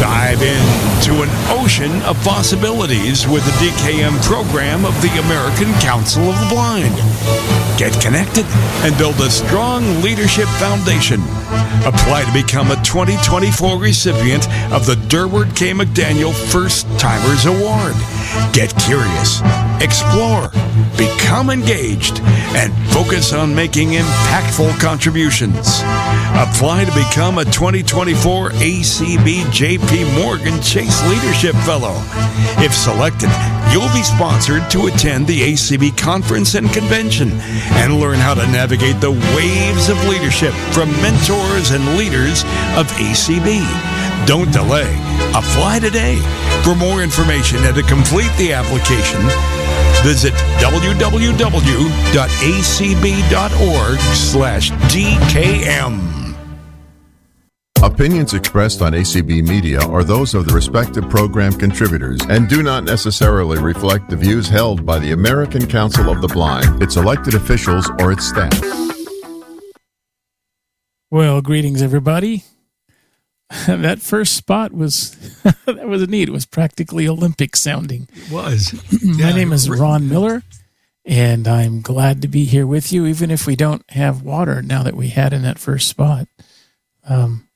Dive into an ocean of possibilities with the DKM program of the American Council of the Blind. Get connected and build a strong leadership foundation. Apply to become a 2024 recipient of the Durward K. McDaniel First Timers Award. Get curious, explore, become engaged, and focus on making impactful contributions. Apply to become a 2024 ACB JP Morgan Chase Leadership Fellow. If selected, you'll be sponsored to attend the ACB conference and convention and learn how to navigate the waves of leadership from mentors and leaders of ACB. Don't delay. Apply today. For more information and to complete the application, visit www.acb.org slash DKM. Opinions expressed on ACB Media are those of the respective program contributors and do not necessarily reflect the views held by the American Council of the Blind, its elected officials, or its staff. Well, greetings, everybody. that first spot was that was neat. It was practically Olympic sounding. It was. My name is Ron Miller, and I'm glad to be here with you, even if we don't have water now that we had in that first spot. Um,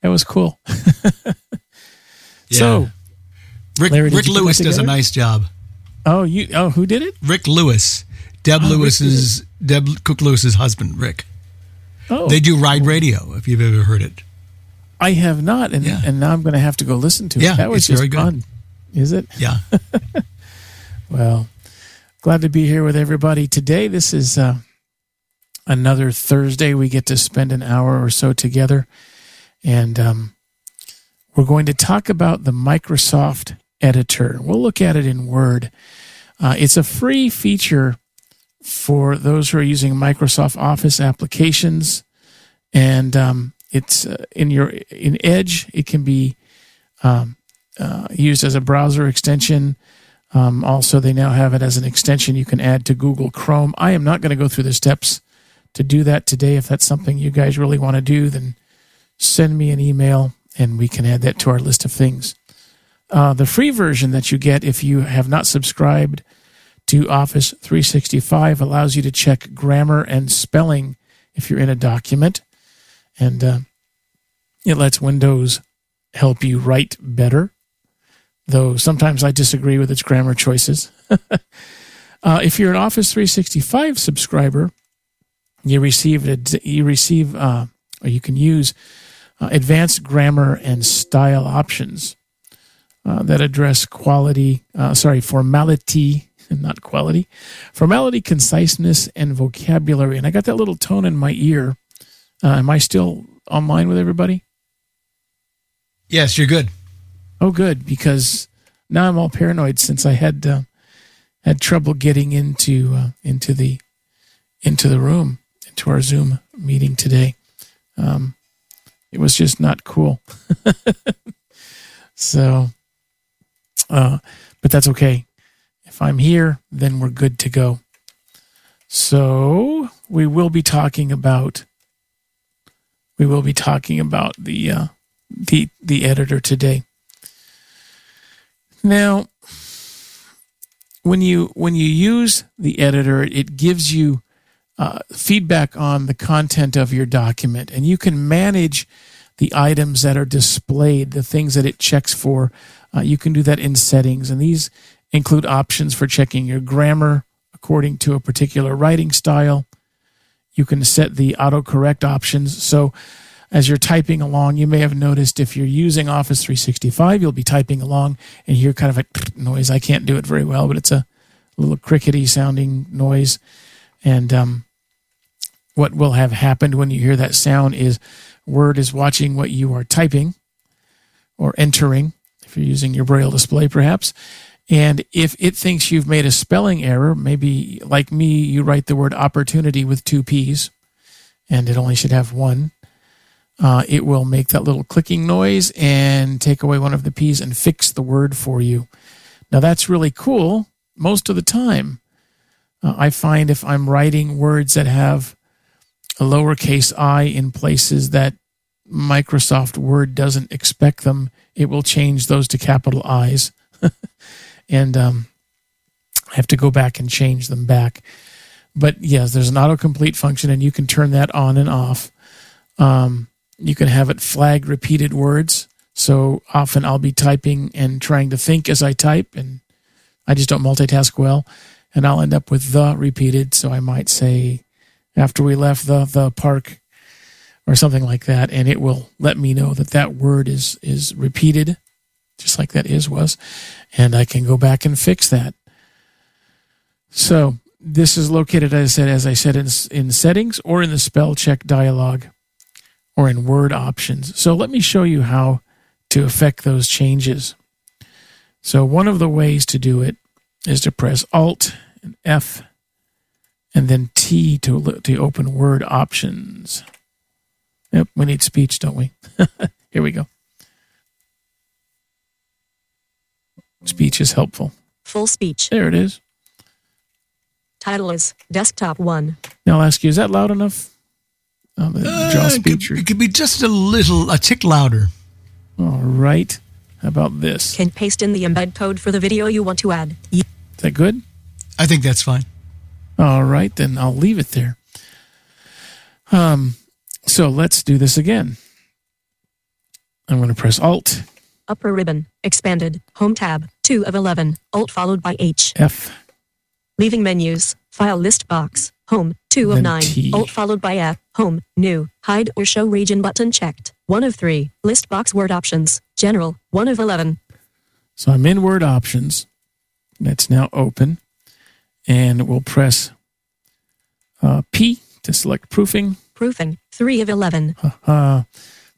that was cool. Yeah. So, Rick, Larry, Rick you put that Lewis does a nice job. oh, you, oh, who did it? Rick Lewis, Deb Oh, Lewis's Deb Cook Lewis's husband, Rick. Oh, They do Ride Radio. If you've ever heard it, I have not, and Yeah. and now I'm going to have to go listen to it. Yeah, that was just very good. fun. Is it? yeah, Well, glad to be here with everybody today. This is uh, another Thursday. We get to spend an hour or so together, and um, we're going to talk about the Microsoft Editor. We'll look at it in Word. Uh, it's a free feature for those who are using Microsoft Office applications, and um, it's uh, in your in Edge. It can be um, uh, used as a browser extension. Um, also, they now have it as an extension you can add to Google Chrome. I am not going to go through the steps to do that today. If that's something you guys really want to do, then send me an email and we can add that to our list of things. Uh, the free version that you get if you have not subscribed to Office 365 allows you to check grammar and spelling if you're in a document. And uh, it lets Windows help you write better though sometimes I disagree with its grammar choices. uh, if you're an Office 365 subscriber, you receive a, you receive uh, or you can use uh, advanced grammar and style options uh, that address quality, uh, sorry, formality, not quality, formality, conciseness, and vocabulary. And I got that little tone in my ear. Uh, am I still online with everybody? yes, you're good. Oh, good, because now I'm all paranoid since I had uh, had trouble getting into uh, into the into the room into our Zoom meeting today. Um, it was just not cool. so, uh, but that's okay. If I'm here, then we're good to go. So we will be talking about we will be talking about the uh, the the editor today. Now, when you when you use the editor, it gives you uh, feedback on the content of your document, and you can manage the items that are displayed, the things that it checks for. Uh, you can do that in settings, and these include options for checking your grammar according to a particular writing style. You can set the autocorrect options. So as you're typing along, you may have noticed if you're using Office 365, you'll be typing along and hear kind of a noise. I can't do it very well, but it's a little crickety sounding noise. And um, what will have happened when you hear that sound is Word is watching what you are typing or entering, if you're using your Braille display, perhaps. And if it thinks you've made a spelling error, maybe like me, you write the word opportunity with two P's, and it only should have one uh, it will make that little clicking noise and take away one of the P's and fix the word for you. Now, that's really cool most of the time. Uh, I find if I'm writing words that have a lowercase i in places that Microsoft Word doesn't expect them, it will change those to capital I's. and um, I have to go back and change them back. But yes, there's an autocomplete function, and you can turn that on and off. Um, you can have it flag repeated words. So often I'll be typing and trying to think as I type, and I just don't multitask well. And I'll end up with the repeated. So I might say, after we left the, the park, or something like that, and it will let me know that that word is is repeated, just like that is was, and I can go back and fix that. So this is located, as I said, as I said in in settings or in the spell check dialog, or in word options. So let me show you how to affect those changes. So one of the ways to do it is to press Alt and F, and then T to to open word options. Yep, we need speech, don't we? Here we go. Speech is helpful. Full speech. There it is. Title is Desktop 1. Now I'll ask you, is that loud enough? Oh, the draw Uh, it, could, it could be just a little, a tick louder. All right. How about this? Can paste in the embed code for the video you want to add. Is that good? I think that's fine. All right, then I'll leave it there. Um, so let's do this again. I'm going to press Alt Upper ribbon. Expanded. Home tab. 2 of 11. Alt followed by H. F. Leaving menus. File list box. Home. 2 of Then 9. T. Alt followed by F. Home. New. Hide or show region button checked. 1 of 3. List box word options. General. 1 of 11. So I'm in Word Options. That's now open, and we'll press uh, P to select proofing. Proofing. 3 of 11. Uh,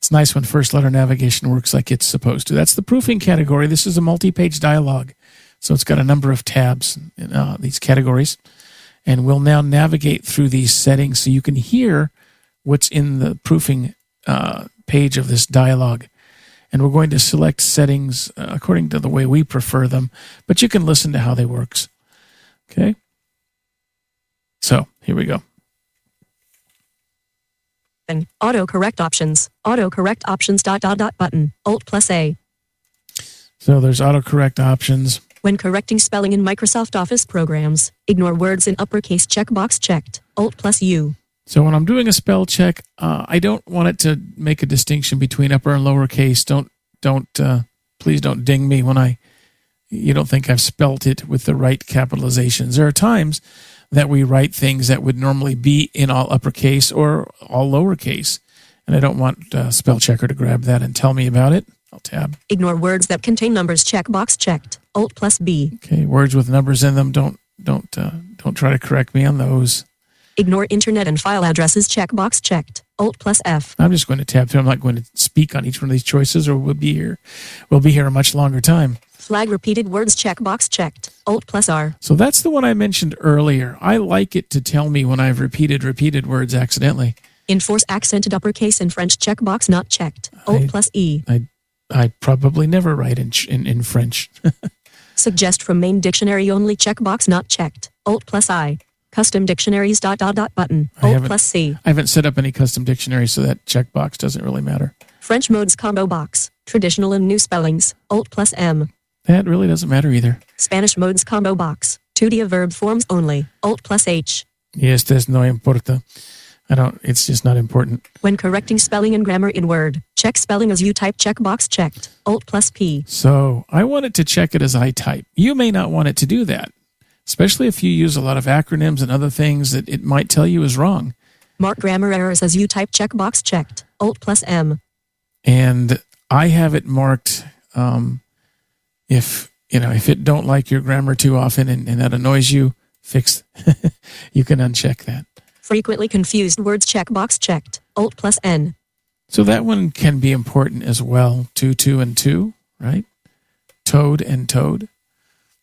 it's nice when first letter navigation works like it's supposed to. That's the proofing category. This is a multi-page dialog, so it's got a number of tabs in uh, these categories, and we'll now navigate through these settings so you can hear what's in the proofing uh, page of this dialog. And we're going to select settings uh, according to the way we prefer them, but you can listen to how they works. Okay. So here we go. Auto correct options. Auto correct options dot dot dot button. Alt plus A. So there's autocorrect options. When correcting spelling in Microsoft Office programs, ignore words in uppercase checkbox checked. Alt plus U. So when I'm doing a spell check, uh, I don't want it to make a distinction between upper and lowercase. Don't don't uh, please don't ding me when I you don't think I've spelt it with the right capitalizations. There are times that we write things that would normally be in all uppercase or all lowercase, and I don't want uh, spell checker to grab that and tell me about it. I'll tab. Ignore words that contain numbers checkbox checked. Alt plus B. Okay, words with numbers in them. Don't don't uh, don't try to correct me on those. Ignore internet and file addresses checkbox checked. Alt plus F. I'm just going to tab through. I'm not going to speak on each one of these choices, or we'll be here. We'll be here a much longer time. Flag repeated words checkbox checked. Alt plus R. So that's the one I mentioned earlier. I like it to tell me when I've repeated repeated words accidentally. Enforce accented uppercase in French checkbox not checked. Alt I- plus E. I I probably never write in in, in French. Suggest from main dictionary only checkbox not checked. Alt plus I. Custom dictionaries dot dot dot button. Alt plus C. I haven't set up any custom dictionary, so that checkbox doesn't really matter. French modes combo box. Traditional and new spellings. Alt plus M. That really doesn't matter either. Spanish modes combo box. Tuteo verb forms only. Alt plus H. Yes, there's no importa. I don't. It's just not important. When correcting spelling and grammar in Word, check spelling as you type checkbox checked. Alt plus P. So I want it to check it as I type. You may not want it to do that, especially if you use a lot of acronyms and other things that it might tell you is wrong. Mark grammar errors as you type checkbox checked. Alt plus M. and I have it marked um, if you know if it don't like your grammar too often and, and that annoys you, fix. you can uncheck that. Frequently confused words checkbox checked. Alt plus N. So that one can be important as well. Two, two, and two, right? Toad and toad.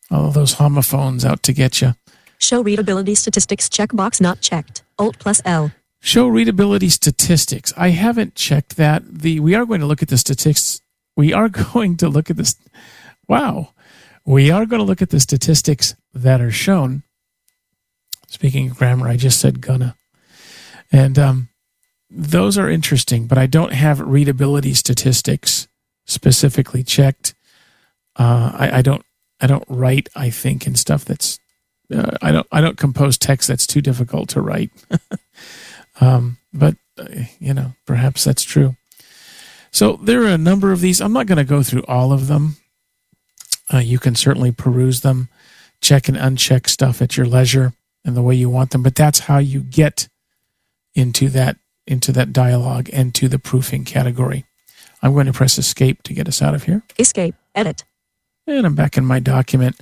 All of those homophones out to get you. Show readability statistics checkbox not checked. Alt plus L. Show readability statistics. I haven't checked that. The we are going to look at the statistics. We are going to look at this. Wow, we are going to look at the statistics that are shown. Speaking of grammar, I just said gonna, and um, those are interesting, but I don't have readability statistics specifically checked. Uh, I, I don't I don't write. I think in stuff that's uh, I don't I don't compose text that's too difficult to write. um, but uh, you know, perhaps that's true. So there are a number of these. I'm not going to go through all of them. Uh, you can certainly peruse them, check and uncheck stuff at your leisure and the way you want them. But that's how you get into that into that dialogue and to the proofing category. I'm going to press escape to get us out of here. Escape. Edit. And I'm back in my document.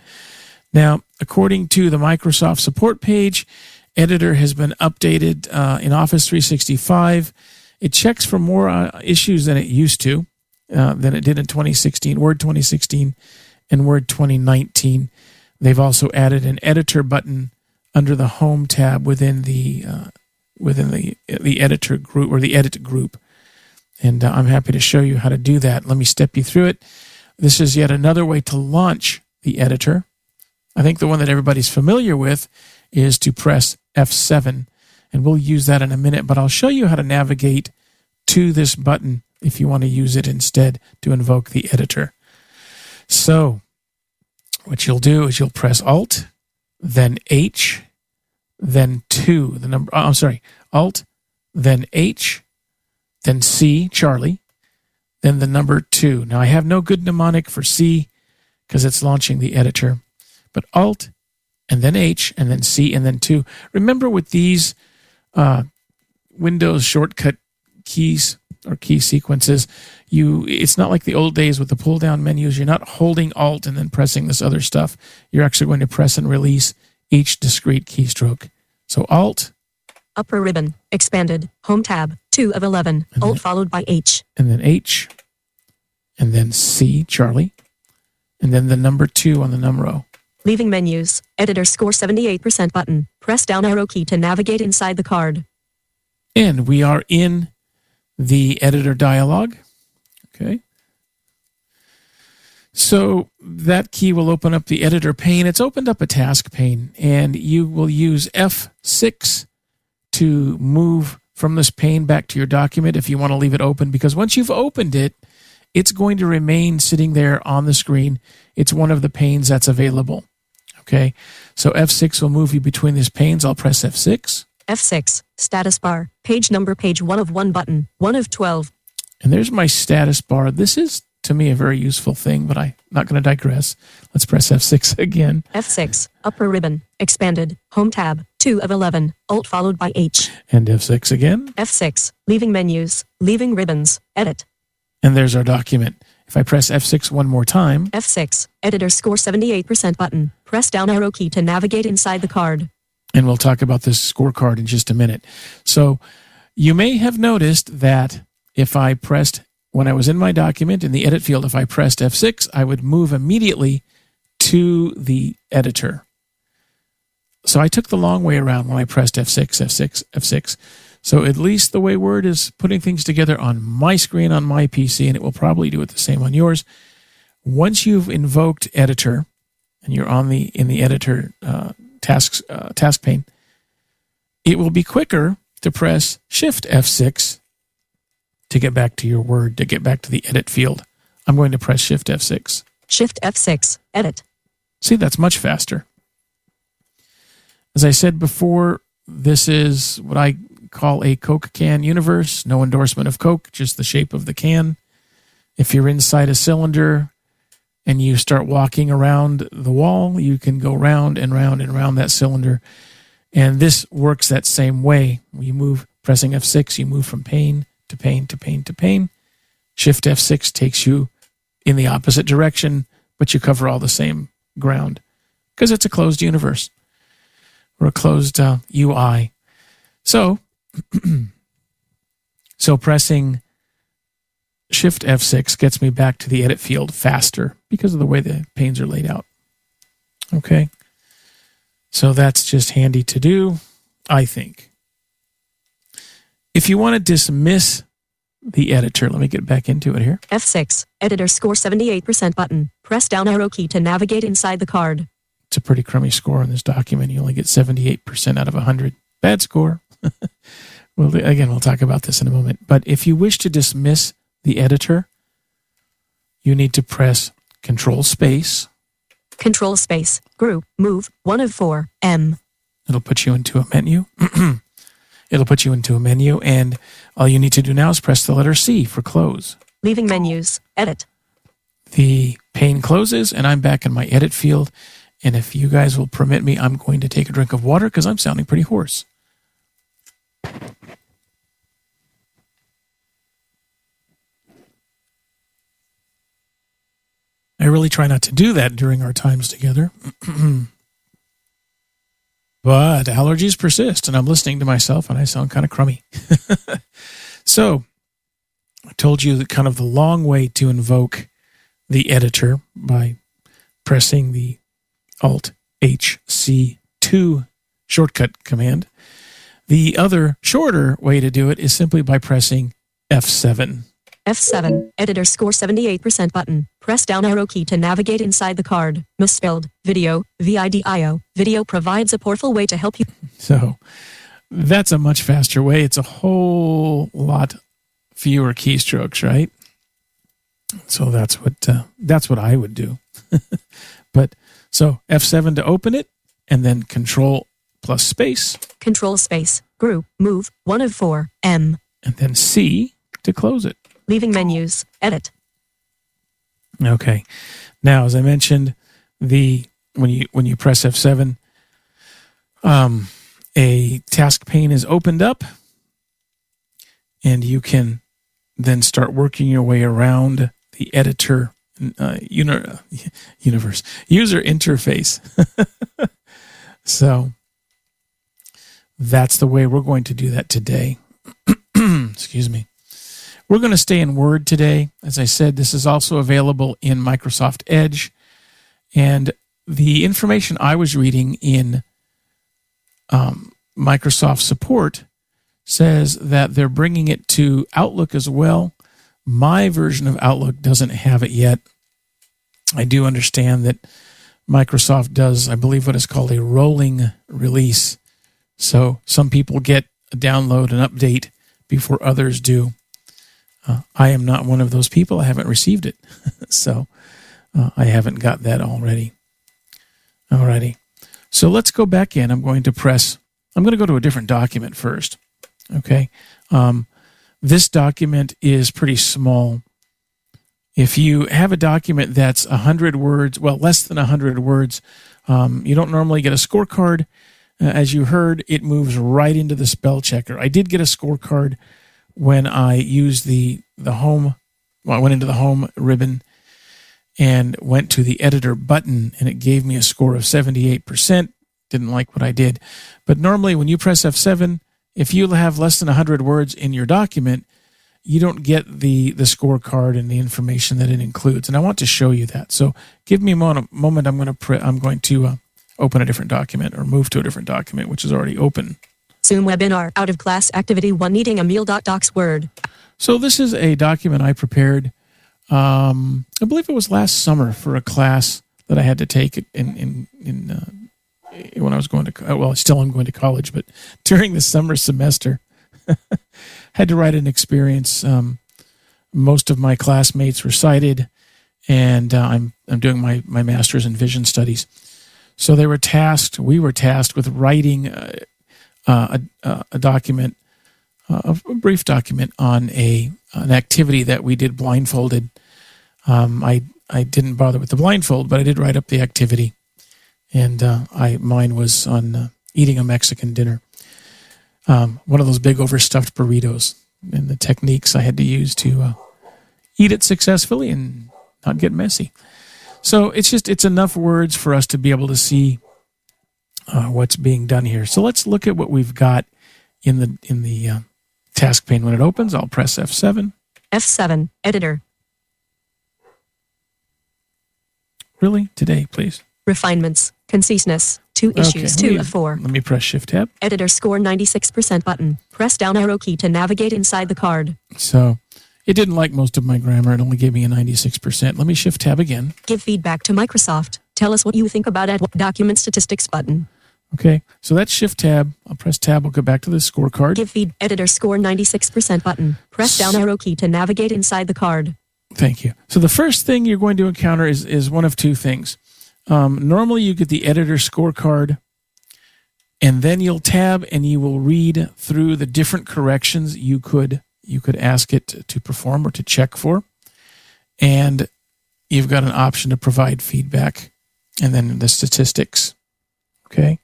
Now, according to the Microsoft support page, Editor has been updated uh, in Office 365. It checks for more uh, issues than it used to, uh, than it did in 2016, Word 2016 and Word 2019. They've also added an editor button under the Home tab within the uh, within the the editor group or the edit group, and uh, I'm happy to show you how to do that. Let me step you through it. This is yet another way to launch the editor. I think the one that everybody's familiar with is to press F7, and we'll use that in a minute. But I'll show you how to navigate to this button if you want to use it instead to invoke the editor. So, what you'll do is you'll press Alt, then H, then 2, the number, oh, I'm sorry, Alt, then H, then C, Charlie, then the number 2. Now, I have no good mnemonic for C because it's launching the editor, but Alt, and then H, and then C, and then 2. Remember with these uh, Windows shortcut keys, or key sequences, you it's not like the old days with the pull down menus. You're not holding Alt and then pressing this other stuff. You're actually going to press and release each discrete keystroke. So Alt. Upper ribbon. Expanded. Home tab. 2 of 11. And Alt then- followed by H. And then H. And then C, Charlie. And then the number two on the num row. Leaving menus. Editor score 78% button. Press down arrow key to navigate inside the card. And we are in the editor dialog. Okay. So that key will open up the editor pane. It's opened up a task pane, and you will use F6 to move from this pane back to your document if you want to leave it open, because once you've opened it, it's going to remain sitting there on the screen. It's one of the panes that's available. Okay. So F6 will move you between these panes. I'll press F6. F6. Status bar. Page number page 1 of 1 button. 1 of 12. And there's my status bar. This is to me a very useful thing, but I'm not going to digress. Let's press F6 again. F6. Upper ribbon. Expanded. Home tab. 2 of 11. Alt followed by H. And F6 again. F6. Leaving menus. Leaving ribbons. Edit. And there's our document. If I press F6 one more time, F6. Editor score 78% button. Press down arrow key to navigate inside the card. And we'll talk about this scorecard in just a minute. So you may have noticed that if I pressed, when I was in my document in the edit field, if I pressed F6, I would move immediately to the editor. So I took the long way around when I pressed F6, F6, F6. So at least the way Word is putting things together on my screen on my PC, and it will probably do it the same on yours. Once you've invoked editor and you're on the in the editor uh, tasks uh, task pane, it will be quicker to press Shift F6 to get back to your Word to get back to the edit field. I'm going to press Shift F6. Shift F6. Edit. See, that's much faster. As I said before, this is what I call a Coke can universe. No endorsement of Coke, just the shape of the can. If you're inside a cylinder and you start walking around the wall, you can go round and round and round that cylinder. And this works that same way. You move, pressing F6, you move from pane to pane to pane to pane. Shift F6 takes you in the opposite direction, but you cover all the same ground because it's a closed universe or a closed uh, UI. So, so pressing Shift F6 gets me back to the edit field faster because of the way the panes are laid out. Okay. So that's just handy to do, I think. If you want to dismiss the editor, let me get back into it here. F6. Editor score 78% button. Press down arrow key to navigate inside the card. It's a pretty crummy score on this document. You only get 78% out of 100. Bad score. well, again, we'll talk about this in a moment. But if you wish to dismiss the editor, you need to press Control Space. Control space. Group. Move. 1 of 4. M. It'll put you into a menu. It'll put you into a menu, and all you need to do now is press the letter C for close. Leaving menus. Edit. The pane closes, and I'm back in my edit field. And if you guys will permit me, I'm going to take a drink of water because I'm sounding pretty hoarse. I really try not to do that during our times together. but allergies persist, and I'm listening to myself, and I sound kind of crummy. so, I told you that kind of the long way to invoke the editor by pressing the Alt HC2 shortcut command. The other shorter way to do it is simply by pressing F7. F7. Editor score 78% button. Press down arrow key to navigate inside the card. Misspelled. Video. VIDIO. Video provides a powerful way to help you. So that's a much faster way. It's a whole lot fewer keystrokes, right? So that's what uh, that's what I would do. but so F7 to open it, and then Control plus space, Control space. Group. Move. 1 of 4. M. and then C to close it. Leaving menus. Edit. Okay. Now, as I mentioned, the when you when you press F7, um, a task pane is opened up, and you can then start working your way around the editor uh, uni- universe user interface. so that's the way we're going to do that today. Excuse me. We're going to stay in Word today. As I said, this is also available in Microsoft Edge. And the information I was reading in um, Microsoft support says that they're bringing it to Outlook as well. My version of Outlook doesn't have it yet. I do understand that Microsoft does, I believe, what is called a rolling release. So some people get a download and update before others do. Uh, I am not one of those people. I haven't received it. so uh, I haven't got that already. Alrighty. So let's go back in. I'm going to press, I'm going to go to a different document first. Okay. Um, this document is pretty small. If you have a document that's 100 words, well, less than 100 words, um, you don't normally get a scorecard. Uh, as you heard, it moves right into the spell checker. I did get a scorecard when I used the the home. Well, I went into the home ribbon and went to the editor button, and it gave me a score of 78%. Didn't like what I did. But normally, when you press F7, if you have less than 100 words in your document, you don't get the the scorecard and the information that it includes. And I want to show you that. So give me a moment. moment I'm going to pre- I'm going to uh, open a different document or move to a different document, which is already open. Zoom webinar. Out of class activity 1 needing a meal. Docs Word. So this is a document I prepared. Um, I believe it was last summer for a class that I had to take in in in uh, when I was going to well, still I'm going to college, but during the summer semester, had to write an experience. Um, most of my classmates were sighted, and uh, I'm I'm doing my my master's in vision studies. So they were tasked. We were tasked with writing uh, uh, a, a document, uh, a brief document on a an activity that we did blindfolded. Um, I I didn't bother with the blindfold, but I did write up the activity, and uh, I mine was on uh, eating a Mexican dinner. Um, one of those big overstuffed burritos, and the techniques I had to use to uh, eat it successfully and not get messy. So it's just it's enough words for us to be able to see uh, what's being done here. So let's look at what we've got in the in the uh, task pane when it opens. I'll press F7. F7. Editor. Really today, please. Refinements. Conciseness. Two issues. let Two me- of four. Let me press Shift Tab. Editor score 96% button. Press down arrow key to navigate inside the card. So it didn't like most of my grammar. It only gave me a 96%. Let me Shift Tab again. Give feedback to Microsoft. Tell us what you think about at document statistics button. Okay, so that's Shift Tab. I'll press Tab. We'll go back to the scorecard. Give feed editor score 96% button. Press down arrow key to navigate inside the card. Thank you. So the first thing you're going to encounter is, is one of two things. Um, normally, you get the editor scorecard, and then you'll tab and you will read through the different corrections you could you could ask it to, to perform or to check for, and you've got an option to provide feedback, and then the statistics. Okay.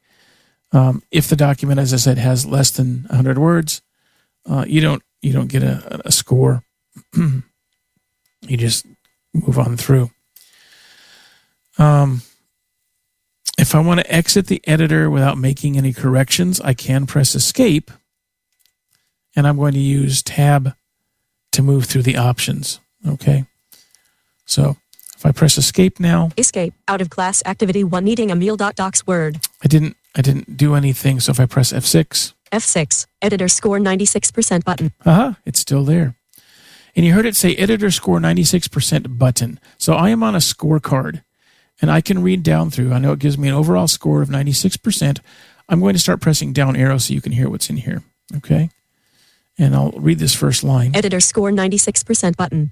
Um, if the document, as I said, has less than 100 words, uh, you don't you don't get a, a score. you just move on through. Um, if I want to exit the editor without making any corrections, I can press Escape, and I'm going to use Tab to move through the options. Okay, so if I press Escape now, Escape out of class activity 1 needing a meal. Docs word. I didn't I didn't do anything. So if I press F6, F6 editor score 96% button. aha, it's still there. And you heard it say editor score 96% button. So I am on a scorecard and I can read down through. I know it gives me an overall score of 96%. I'm going to start pressing down arrow so you can hear what's in here. Okay. And I'll read this first line. Editor score 96% button.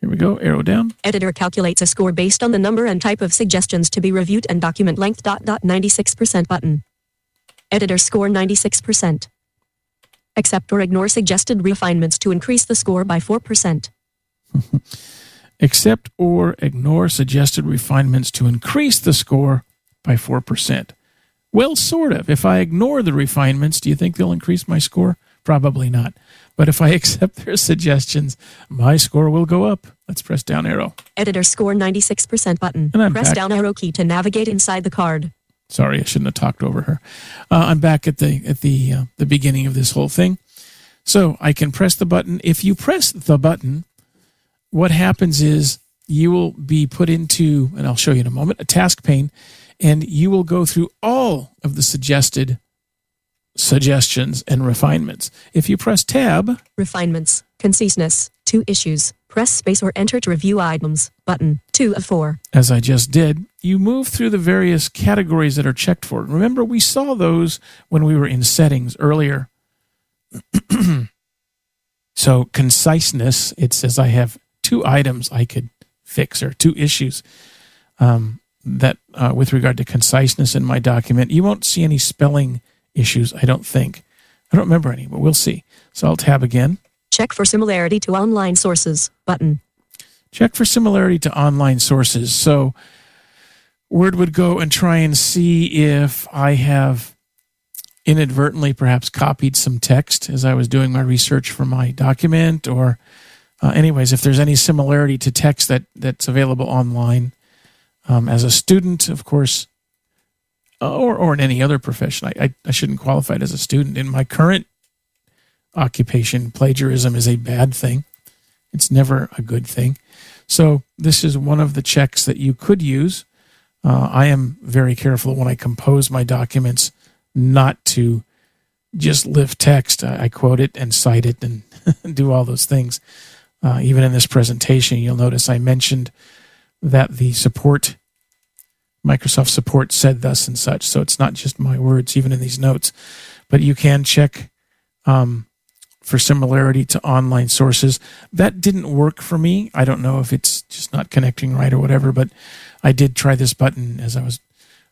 Here we go. Arrow down. Editor calculates a score based on the number and type of suggestions to be reviewed and document length. Dot dot 96% button. Editor score 96%. Accept or ignore suggested refinements to increase the score by 4%. Accept or ignore suggested refinements to increase the score by 4%. Well, sort of. If I ignore the refinements, do you think they'll increase my score? Probably not. But if I accept their suggestions, my score will go up. Let's press down arrow. Editor score 96% button. And I'm Press back. down arrow key to navigate inside the card. Sorry, I shouldn't have talked over her. Uh, I'm back at the at the uh, the beginning of this whole thing. So I can press the button. If you press the button, what happens is you will be put into, and I'll show you in a moment, a task pane, and you will go through all of the suggested suggestions and refinements. If you press tab, Refinements. Conciseness. Two issues. Press space or enter to review items. Button. 2 of 4. as I just did, you move through the various categories that are checked for. Remember, we saw those when we were in settings earlier. so, conciseness, it says I have two items I could fix or two issues um, that, uh, with regard to conciseness in my document. You won't see any spelling issues, I don't think. I don't remember any, but we'll see. So, I'll tab again. Check for similarity to online sources. Button. check for similarity to online sources. So Word would go and try and see if I have inadvertently perhaps copied some text as I was doing my research for my document, or, uh, anyways, if there's any similarity to text that that's available online. Um, as a student, of course, or or in any other profession, I, I I shouldn't qualify it as a student. In my current occupation, plagiarism is a bad thing. It's never a good thing. So this is one of the checks that you could use. Uh, I am very careful when I compose my documents not to just lift text. I, I quote it and cite it and do all those things. Uh, even in this presentation, you'll notice I mentioned that the support, Microsoft support said thus and such. So it's not just my words, even in these notes, but you can check um, for similarity to online sources. That didn't work for me. I don't know if it's just not connecting right or whatever, but I did try this button as I was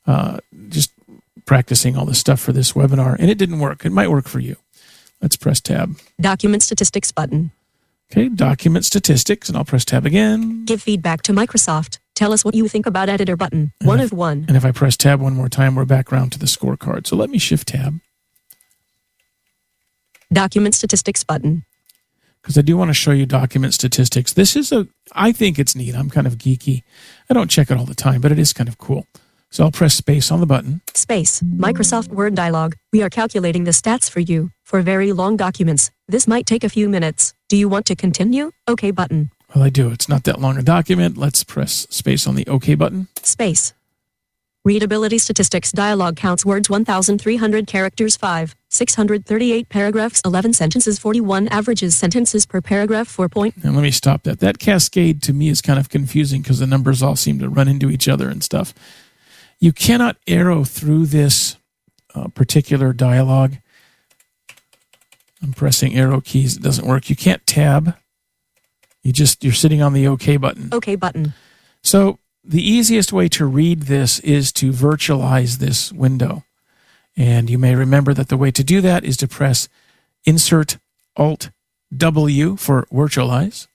uh, just practicing all this stuff for this webinar, and it didn't work. It might work for you. Let's press tab. Document statistics button. Okay, document statistics, and I'll press tab again. Give feedback to Microsoft. Tell us what you think about editor button. 1 of 1. And if I press tab one more time, we're back around to the scorecard. So let me shift tab Document statistics button. because I do want to show you document statistics. This is a, I think it's neat. I'm kind of geeky. I don't check it all the time, but it is kind of cool. So I'll press space on the button. Space. Microsoft Word dialog. We are calculating the stats for you. For very long documents, this might take a few minutes. Do you want to continue? OK button. Well, I do. It's not that long a document. Let's press space on the OK button. Space. Readability statistics dialog counts words 1,300 characters 5, 638 paragraphs 11 sentences 41 averages sentences per paragraph 4 point. And let me stop that. That cascade to me is kind of confusing because the numbers all seem to run into each other and stuff. You cannot arrow through this uh, particular dialogue. I'm pressing arrow keys. It doesn't work. You can't tab. You just you're sitting on the OK button. OK button. So the easiest way to read this is to virtualize this window. And you may remember that the way to do that is to press Insert Alt W for virtualize.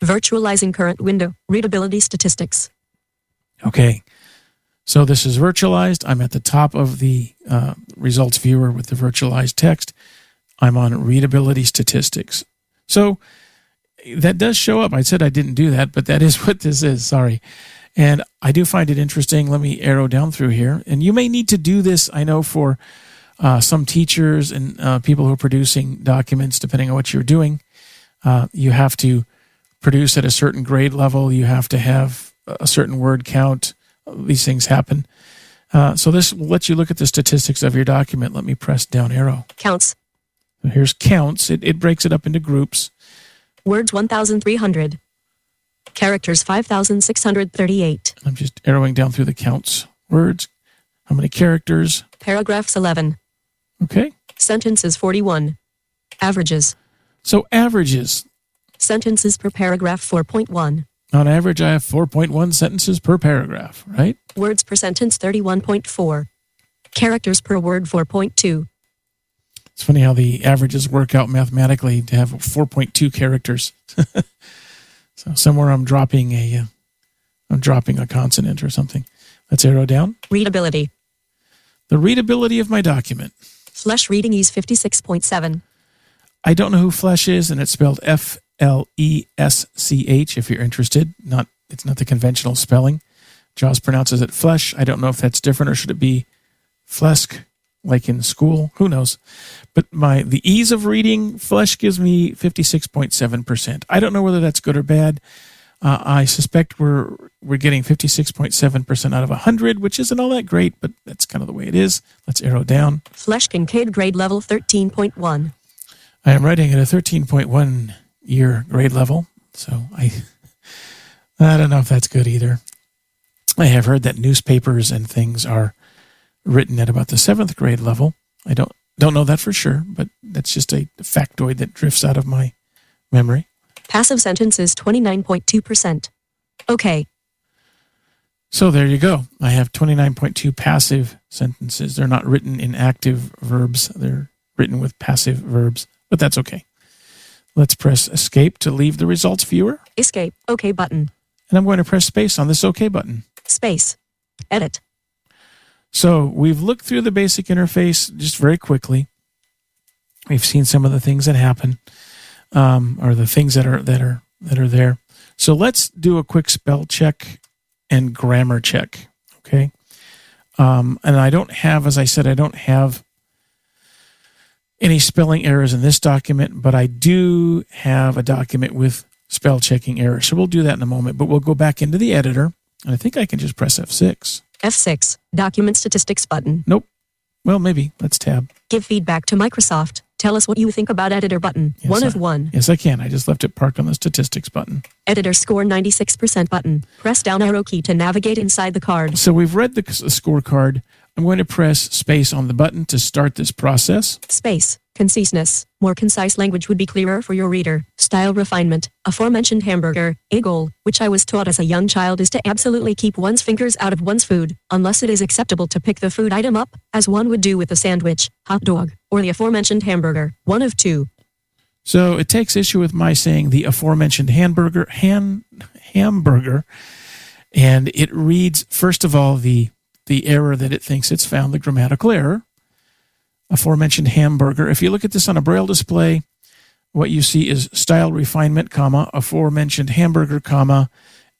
Virtualizing current window. Readability statistics. Okay. So this is virtualized. I'm at the top of the uh, results viewer with the virtualized text. I'm on readability statistics. So that does show up. I said I didn't do that, but that is what this is. Sorry. And I do find it interesting. Let me arrow down through here. And you may need to do this, I know, for uh, some teachers and uh, people who are producing documents, depending on what you're doing. Uh, you have to produce at a certain grade level, you have to have a certain word count. These things happen. Uh, so this will let you look at the statistics of your document. Let me press down arrow. Counts. Here's counts. It, it breaks it up into groups. Words 1,300. Characters 5,638. I'm just arrowing down through the counts. Words. How many characters? Paragraphs 11. Okay. Sentences 41. Averages. So averages. Sentences per paragraph 4.1. On average, I have 4.1 sentences per paragraph, right? Words per sentence 31.4. Characters per word 4.2. It's funny how the averages work out mathematically to have 4.2 characters. so somewhere I'm dropping a, uh, I'm dropping a consonant or something. Let's arrow down. Readability. The readability of my document. Flesch reading ease 56.7. I don't know who Flesch is, and it's spelled F L E S C H. If you're interested, not it's not the conventional spelling. Jaws pronounces it Flesh. I don't know if that's different or should it be Flesk, like in school. Who knows? But my the ease of reading Flesh gives me 56.7%. I don't know whether that's good or bad. Uh, I suspect we're we're getting 56.7% out of 100, which isn't all that great, but that's kind of the way it is. Let's arrow down. Flesch Kincaid grade level 13.1. I am writing at a 13.1 year grade level, so I I don't know if that's good either. I have heard that newspapers and things are written at about the seventh grade level. I don't don't know that for sure, but that's just a factoid that drifts out of my memory. Passive sentences 29.2%. Okay. So there you go. I have 29.2 passive sentences. They're not written in active verbs, they're written with passive verbs, but that's okay. Let's press escape to leave the results viewer. Escape. OK button. And I'm going to press space on this OK button. Space. Edit. So we've looked through the basic interface just very quickly. We've seen some of the things that happen, um, or the things that are that are that are there. So let's do a quick spell check and grammar check. Okay. Um, and I don't have, as I said, I don't have any spelling errors in this document, but I do have a document with spell checking errors. So we'll do that in a moment, but we'll go back into the editor, and I think I can just press F6. F6. Document statistics button. Nope. Well, maybe. Let's tab. Give feedback to Microsoft. Tell us what you think about editor button. Yes, one I- of one. Yes, I can. I just left it parked on the statistics button. Editor score 96% button. Press down arrow key to navigate inside the card. So we've read the scorecard. I'm going to press space on the button to start this process. Space. Conciseness. More concise language would be clearer for your reader. Style refinement. Aforementioned hamburger. A goal, which I was taught as a young child, is to absolutely keep one's fingers out of one's food, unless it is acceptable to pick the food item up, as one would do with a sandwich, hot dog, or the aforementioned hamburger. One of two. So it takes issue with my saying the aforementioned hamburger, hamburger, and it reads first of all the the error that it thinks it's found, the grammatical error, aforementioned hamburger. If you look at this on a braille display, what you see is style refinement, comma aforementioned hamburger, comma,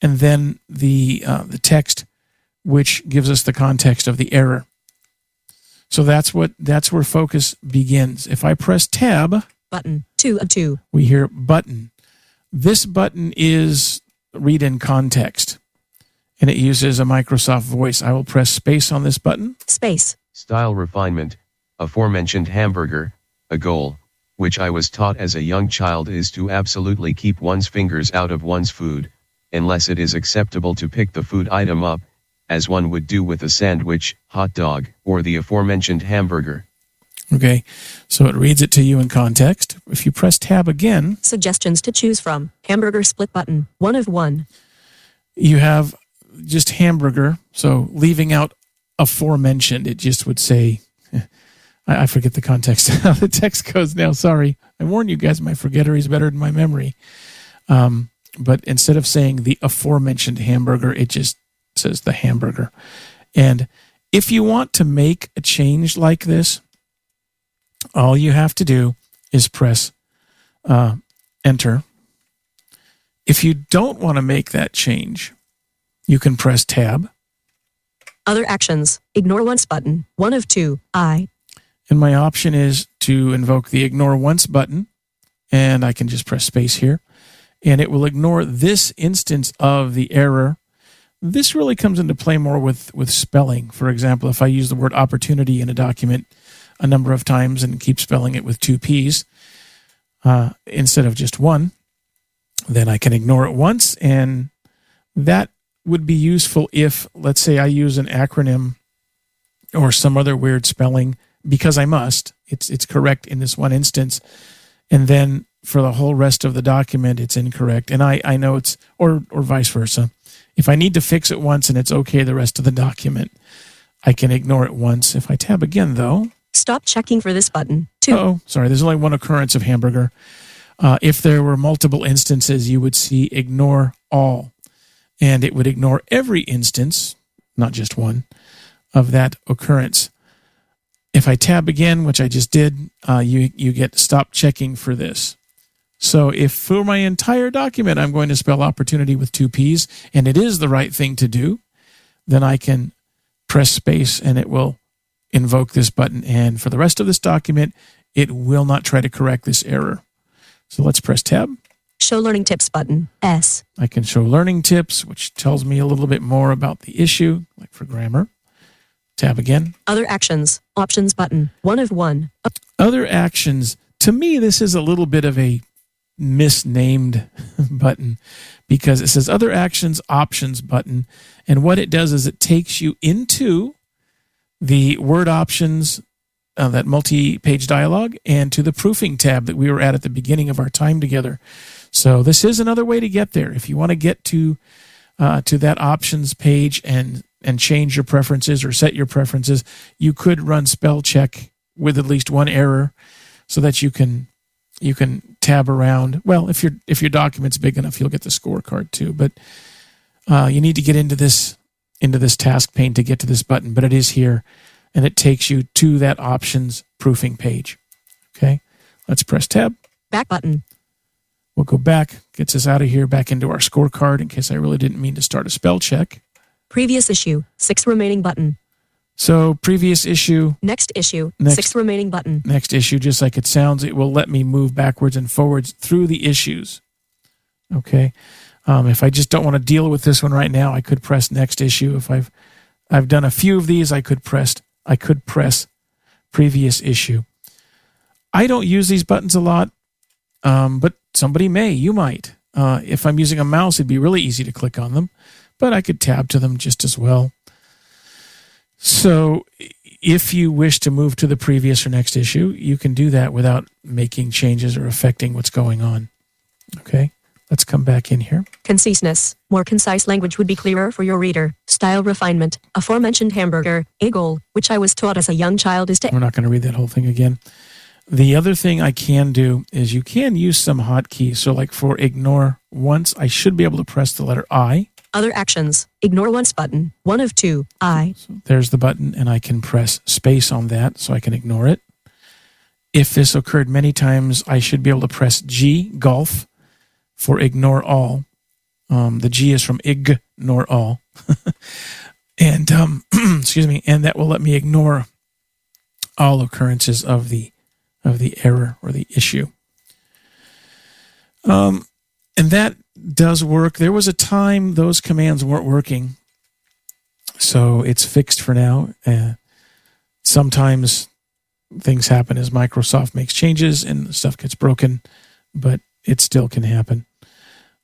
and then the uh, the text, which gives us the context of the error. So that's what that's where focus begins. If I press tab Button. Two of two. we hear button. This button is read in context and it uses a Microsoft voice. I will press space on this button. Space. Style refinement, aforementioned hamburger, a goal, which I was taught as a young child is to absolutely keep one's fingers out of one's food, unless it is acceptable to pick the food item up, as one would do with a sandwich, hot dog, or the aforementioned hamburger. Okay, so it reads it to you in context. If you press tab again, Suggestions to choose from. Hamburger split button. One of one. you have just hamburger. So leaving out aforementioned, it just would say, I, I forget the context how the text goes now. Sorry. I warn you guys, my forgetter is better than my memory. Um, but instead of saying the aforementioned hamburger, it just says the hamburger. And if you want to make a change like this, all you have to do is press uh, enter. If you don't want to make that change, you can press tab. Other actions. Ignore once button. One of two. I. And my option is to invoke the ignore once button. And I can just press space here. And it will ignore this instance of the error. This really comes into play more with, with spelling. For example, if I use the word opportunity in a document a number of times and keep spelling it with two P's uh, instead of just one, then I can ignore it once. And that would be useful if, let's say, I use an acronym or some other weird spelling because I must. It's it's correct in this one instance, and then for the whole rest of the document, it's incorrect. And I I know it's or or vice versa. If I need to fix it once and it's okay the rest of the document, I can ignore it once. If I tab again though, Stop checking for this button. Two. oh sorry, there's only one occurrence of hamburger. Uh, if there were multiple instances, you would see ignore all, and it would ignore every instance, not just one, of that occurrence. If I tab again, which I just did, uh, you you get stop checking for this. So if for my entire document I'm going to spell opportunity with two P's and it is the right thing to do, then I can press space and it will invoke this button. And for the rest of this document, it will not try to correct this error. So let's press tab. Show learning tips button. S. I can show learning tips, which tells me a little bit more about the issue, like for grammar. Tab again. Other actions. Options button. One of one. Other actions. To me, this is a little bit of a misnamed button because it says other actions options button. And what it does is it takes you into the word options, uh, that multi page dialogue, and to the proofing tab that we were at at the beginning of our time together. So this is another way to get there. If you want to get to uh, to that options page and and change your preferences or set your preferences, you could run spell check with at least one error, so that you can you can tab around. Well, if your if your document's big enough, you'll get the scorecard too. But uh, you need to get into this into this task pane to get to this button. But it is here, and it takes you to that options proofing page. Okay, let's press tab. Back button. We'll go back, gets us out of here, back into our scorecard in case I really didn't mean to start a spell check. Previous issue. Six remaining button. So, previous issue, Next issue. Next. Six remaining button. next issue, just like it sounds, it will let me move backwards and forwards through the issues. Okay. Um, if I just don't want to deal with this one right now, I could press next issue. If I've I've done a few of these, I could press I could press previous issue. I don't use these buttons a lot, um, but somebody may. You might. Uh, if I'm using a mouse, it'd be really easy to click on them, but I could tab to them just as well. So, if you wish to move to the previous or next issue, you can do that without making changes or affecting what's going on. Okay, let's come back in here. Conciseness. More concise language would be clearer for your reader. Style refinement. Aforementioned hamburger. A goal, which I was taught as a young child, is to We're not going to read that whole thing again. The other thing I can do is you can use some hotkeys. So, like for ignore once, I should be able to press the letter I. other actions. Ignore once button. One of two. I. There's the button, and I can press space on that so I can ignore it. If this occurred many times, I should be able to press G, golf, for ignore all. Um, the G is from ignore all. and, um, excuse me, and that will let me ignore all occurrences of the of the error or the issue. Um, and that does work. There was a time those commands weren't working, so it's fixed for now. Uh, sometimes things happen as Microsoft makes changes and stuff gets broken, but it still can happen.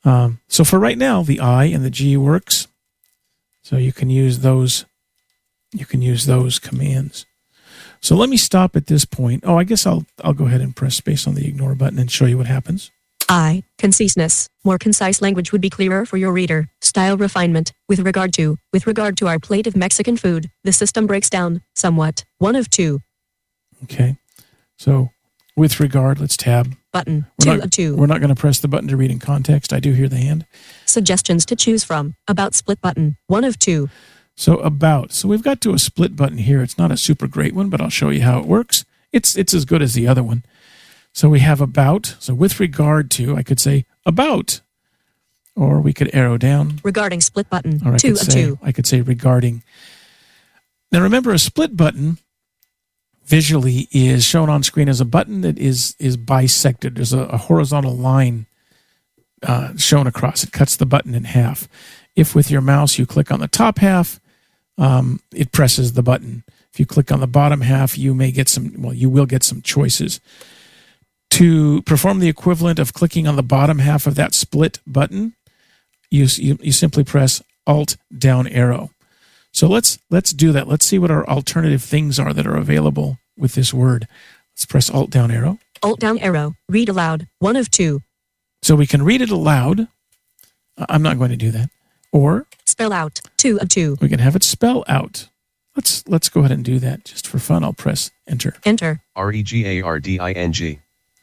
Um, so for right now, the I and the G works. So you can use those you can use those commands. So let me stop at this point. Oh, I guess I'll I'll go ahead and press space on the ignore button and show you what happens. I. Conciseness. More concise language would be clearer for your reader. Style refinement. With regard to, with regard to our plate of Mexican food, the system breaks down somewhat. One of two. Okay. So with regard, let's tab. Button. We're two not, of two. We're not going to press the button to read in context. I do hear the hand. Suggestions to choose from. About split button. One of two. So about. So we've got to a split button here. It's not a super great one, but I'll show you how it works. It's it's as good as the other one. So we have about. So with regard to, I could say about, or we could arrow down. Regarding split button. Or I two could of say two. I could say regarding. Now remember, a split button visually is shown on screen as a button that is is bisected. There's a, a horizontal line uh, shown across. It cuts the button in half. If with your mouse you click on the top half, um, it presses the button. If you click on the bottom half, you may get some. Well, you will get some choices. To perform the equivalent of clicking on the bottom half of that split button, you you, you simply press Alt down arrow. So let's let's do that. Let's see what our alternative things are that are available with this word. Let's press Alt down arrow. Alt down arrow. Read aloud. One of two. So we can read it aloud. I- I'm not going to do that. Or Spell out. Two of two. we can have it spell out. Let's let's go ahead and do that just for fun. I'll press enter. Enter. R E G A R D I N G.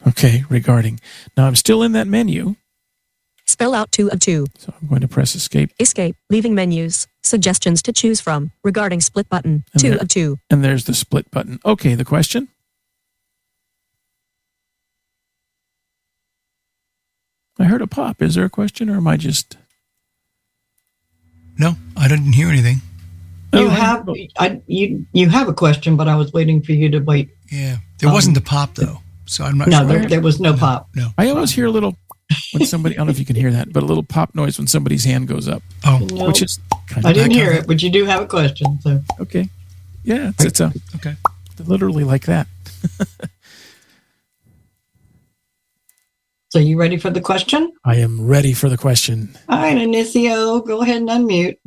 Okay, regarding. Now I'm still in that menu, Spell out two of two. so I'm going to press escape Escape. Leaving menus. Suggestions to choose from. Regarding split button. And Two there- of two. and there's the split button. Okay, the question? I heard a pop. Is there a question or am I just No, I didn't hear anything. You Oh, have I, you you have a question, but I was waiting for you to wait. Yeah, there Um, wasn't a pop though, so I'm not No, sure. there, there was no pop. no. I always hear a little when somebody I don't know if you can hear that, but a little pop noise when somebody's hand goes up, Oh, No, which is kind of I didn't hear it, but you do have a question. So okay. Yeah, it's, it's a okay. literally like that. so you ready for the question? I am ready for the question. All right, Inicio, go ahead and unmute.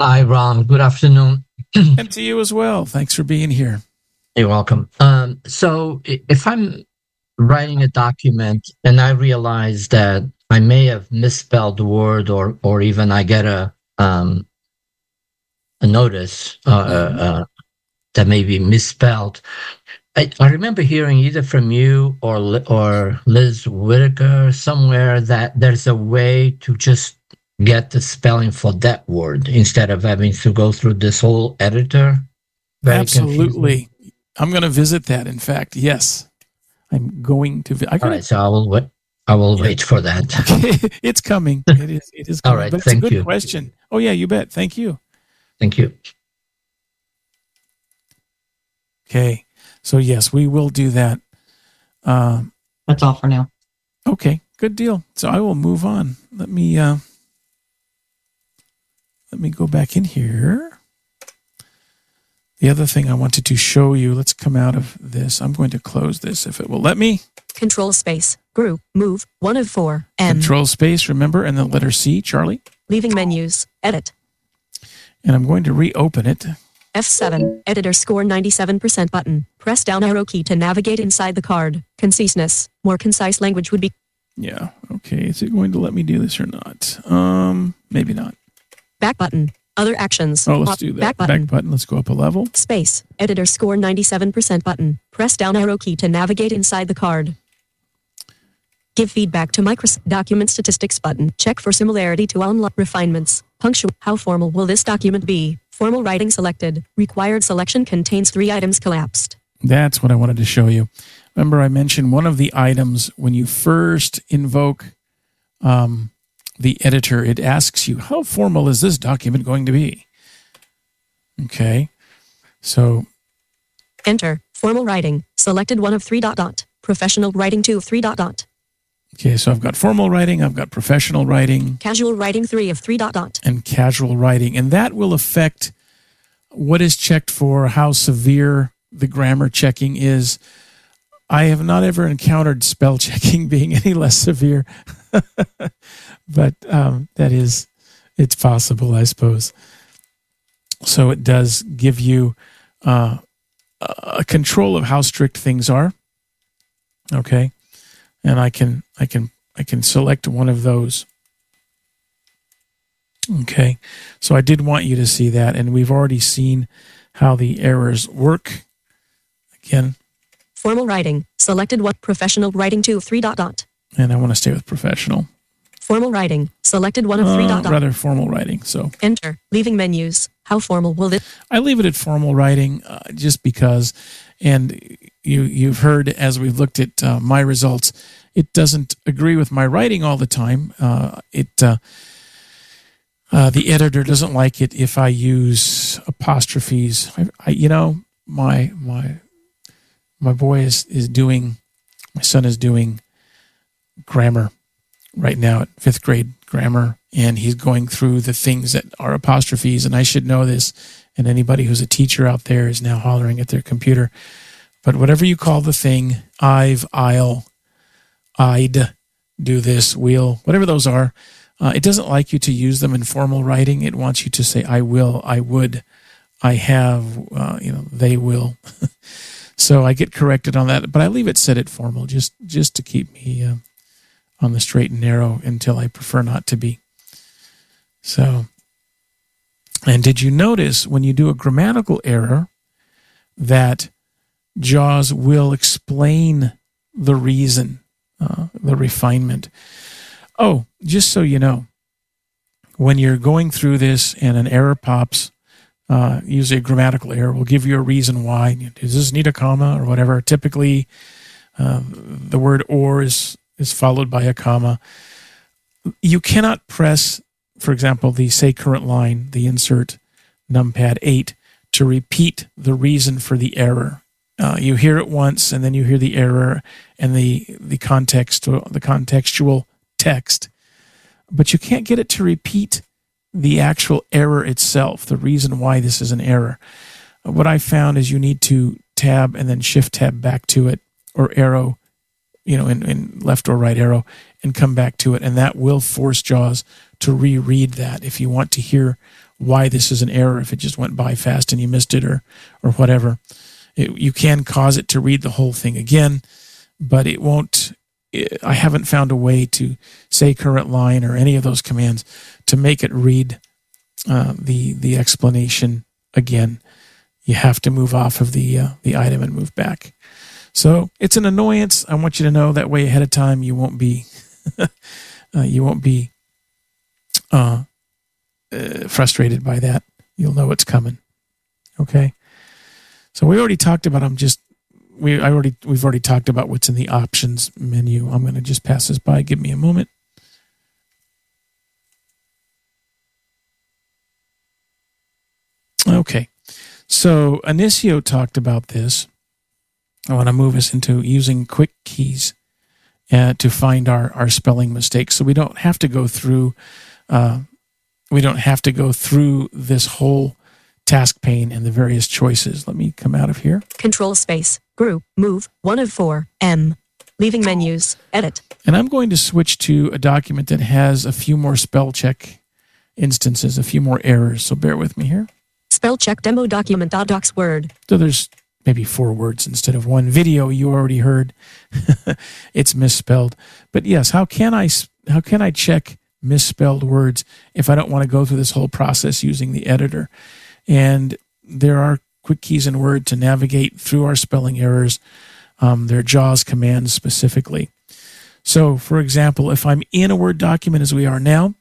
Hi, Ron. Good afternoon. And to you as well. Thanks for being here. You're welcome. Um, so, if I'm writing a document and I realize that I may have misspelled the word, or or even I get a um, a notice uh, uh, uh, that may be misspelled. I, I remember hearing either from you or or Liz Whitaker somewhere that there's a way to just get the spelling for that word instead of having to go through this whole editor. Very confusing. Absolutely. I'm going to visit that. In fact, yes, I'm going to. Vi- I gotta, right, so I will wait. I will Yeah. wait for that. it's coming. It is. It is. All Coming. right, But it's thank a good you. question. Oh yeah, you bet. Thank you. Thank you. Okay. So yes, we will do that. Um, That's all for now. okay. Good deal. So I will move on. Let me. Uh, let me go back in here. The other thing I wanted to show you. Let's come out of this. I'm going to close this if it will let me. Control space. Group. Move. One of four. M. Control space. Remember, and the letter C, Charlie. Leaving menus. Edit. And I'm going to reopen it. F7. Editor score 97% button. Press down arrow key to navigate inside the card. Conciseness. More concise language would be Yeah. Okay. Is it going to let me do this or not? Um, maybe not. Back button. Other actions. Oh, let's do that. Back button. Back button. Let's go up a level. Space. Editor score 97% button. Press down arrow key to navigate inside the card. Give feedback to Microsoft Document Statistics button. Check for similarity to online refinements. Punctual. How formal will this document be? Formal writing selected. Required selection contains three items collapsed. That's what I wanted to show you. Remember, I mentioned one of the items when you first invoke um, the editor, it asks you, how formal is this document going to be? Okay. So, Enter. Formal writing. Selected one of three dot dot. Professional writing two of three dot dot. okay, so I've got formal writing, I've got professional writing, Casual writing three of three dot dot. and casual writing. And that will affect what is checked for, how severe the grammar checking is. I have not ever encountered spell checking being any less severe but um, that is, it's possible, I suppose. So it does give you uh, a control of how strict things are. Okay, and I can I can I can select one of those. Okay, so I did want you to see that, and we've already seen how the errors work. Again, Formal writing. Selected what? Professional writing 2 3 dot dot. and I want to stay with professional. Formal writing. Selected one of 3 Uh, dot dot. rather formal writing. So Enter. Leaving menus. How formal will this? I leave it at formal writing uh, just because, and you you've heard as we've looked at uh, my results, it doesn't agree with my writing all the time. Uh, it uh, uh, the editor doesn't like it if I use apostrophes. I, I you know my my my boy is is doing my son is doing grammar right now at fifth grade grammar and he's going through the things that are apostrophes and i should know this and anybody who's a teacher out there is now hollering at their computer but whatever you call the thing i've i'll i'd do this we'll whatever those are uh, it doesn't like you to use them in formal writing. It wants you to say i will i would i have uh, you know they will. So i get corrected on that but i leave it set at formal just just to keep me uh, on the straight and narrow until I prefer not to be. So, and did you notice when you do a grammatical error that JAWS will explain the reason, uh, the refinement? Oh, just so you know, when you're going through this and an error pops, uh, usually a grammatical error will give you a reason why. Does this need a comma or whatever? Typically, uh, the word or is is followed by a comma. You cannot press, for example, the say current line, the insert numpad 8 to repeat the reason for the error. Uh, you hear it once and then you hear the error and the the context the contextual text, but you can't get it to repeat the actual error itself, the reason why this is an error. What I found is you need to tab and then shift tab back to it or arrow you know, in, in left or right arrow and come back to it. And that will force JAWS to reread that if you want to hear why this is an error, if it just went by fast and you missed it or, or whatever. It, you can cause it to read the whole thing again, but it won't. It, I haven't found a way to say current line or any of those commands to make it read uh, the the explanation again. You have to move off of the uh, the item and move back. So it's an annoyance. I want you to know that way ahead of time. You won't be, uh, you won't be uh, uh, frustrated by that. You'll know it's coming. Okay. So we already talked about. I'm just we. I already we've already talked about what's in the options menu. I'm going to just pass this by. Give me a moment. Okay. So Anicio talked about this. I want to move us into using quick keys uh, to find our, our spelling mistakes. So we don't have to go through uh, we don't have to go through this whole task pane and the various choices. Let me come out of here. Control space. Group. Move. 1 of 4. M. Leaving menus. Edit. And I'm going to switch to a document that has a few more spell check instances, a few more errors. So bear with me here. Spell check demo document. Docs word. So there's maybe four words instead of one. Video you already heard, it's misspelled. But yes, how can I how can I check misspelled words if I don't want to go through this whole process using the editor? And there are quick keys in Word to navigate through our spelling errors. Um, there are JAWS commands specifically. So, for example, if I'm in a Word document as we are now,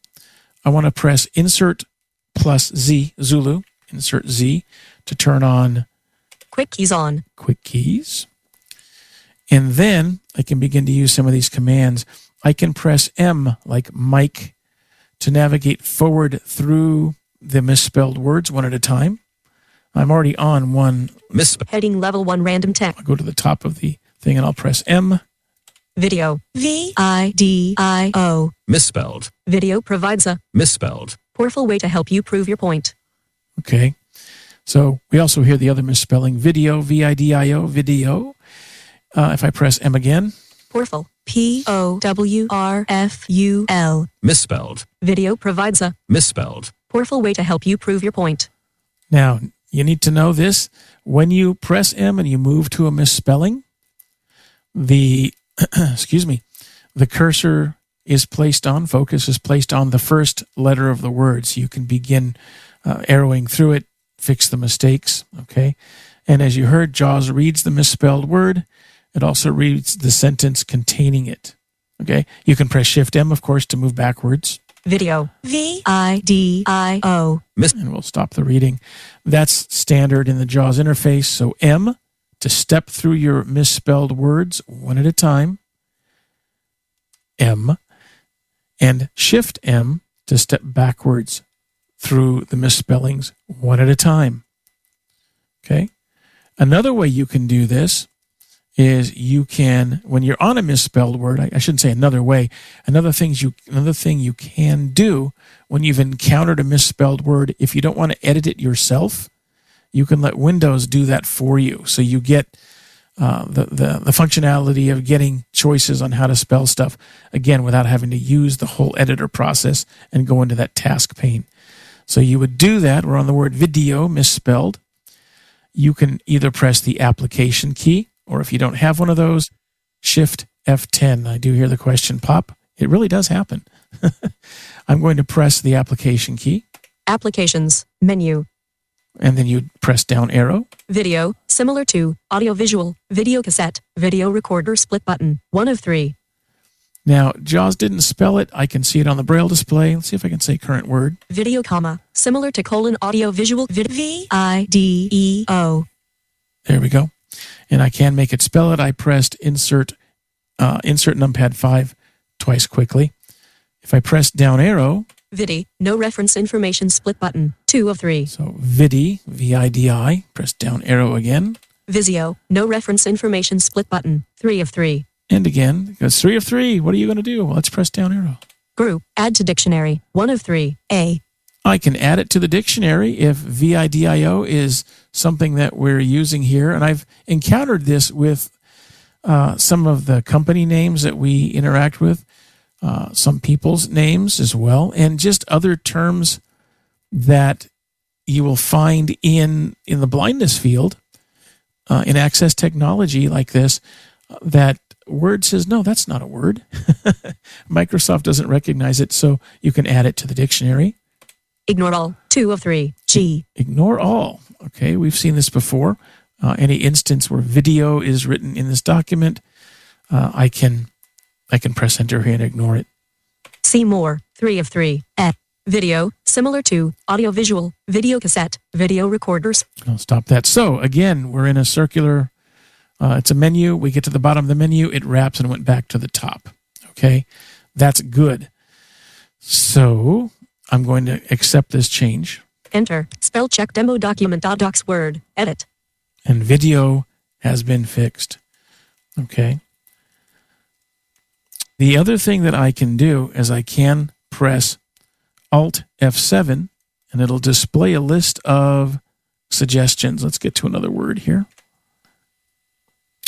I want to press Insert plus Z, Zulu, Insert Z to turn on Quick keys on. quick keys. And then I can begin to use some of these commands. I can press M like Mike to navigate forward through the misspelled words one at a time. I'm already on one. misspelled Heading level 1 random text. I'll go to the top of the thing and I'll press M. Video. V I D I O. Misspelled. Video provides a Misspelled. powerful way to help you prove your point. Okay. So we also hear the other misspelling video, V I D I O, video. Uh, if I press M again, Porful. P O W R F U L. Misspelled. Video provides a Misspelled. Porful way to help you prove your point. Now, you need to know this. When you press M and you move to a misspelling, the, excuse me, the cursor is placed on, focus is placed on the first letter of the word. So you can begin uh, arrowing through it, fix the mistakes. Okay. And as you heard, JAWS reads the misspelled word. It also reads the sentence containing it. Okay. You can press Shift M, of course, to move backwards. Video. V I D I O. and we'll stop the reading. That's standard in the JAWS interface. So M to step through your misspelled words one at a time. M and Shift M to step backwards through the misspellings one at a time. Okay. Another way you can do this is you can when you're on a misspelled word I, I shouldn't say another way another things you another thing you can do when you've encountered a misspelled word if you don't want to edit it yourself you can let windows do that for you so you get uh, the, the the functionality of getting choices on how to spell stuff again without having to use the whole editor process and go into that task pane so you would do that we're on the word video misspelled you can either press the application key or if you don't have one of those, Shift F10. I do hear the question pop. It really does happen. I'm going to press the application key, Applications. Menu. and then you press down arrow. Video. Similar to audio visual. Video cassette. Video recorder split button. One of three. Now, JAWS didn't spell it. I can see it on the braille display. Let's see if I can say current word. Video comma. Similar to colon audio visual. Vid- V I D E O. There we go. And I can make it spell it. I pressed insert uh, insert numpad 5 twice quickly. If I press down arrow, Vidi. No reference information split button. Two of three. so vidi, V-I-D-I, press down arrow again. Visio. No reference information split button. Three of three. And again, it goes three of three. What are you going to do? Well, let's press down arrow. Group. Add to dictionary. One of three. A. I can add it to the dictionary if VIDIO is something that we're using here. And I've encountered this with uh, some of the company names that we interact with, uh, some people's names as well, and just other terms that you will find in in the blindness field uh, in access technology like this uh, that word says no that's not a word microsoft doesn't recognize it so you can add it to the dictionary Ignore all. Two of three. G. ignore all. Okay, we've seen this before. Uh, any instance where video is written in this document, uh, I can I can press enter here and ignore it. See more. Three of three. F. Video. Similar to audio visual. Video cassette. Video recorders. I'll stop that. So again, we're in a circular. Uh, it's a menu. We get to the bottom of the menu. It wraps and went back to the top. Okay, that's good. So I'm going to accept this change. Enter. Spell check demo document. Docs word. Edit. and video has been fixed. Okay. The other thing that I can do is I can press Alt F7 and it'll display a list of suggestions. Let's get to another word here.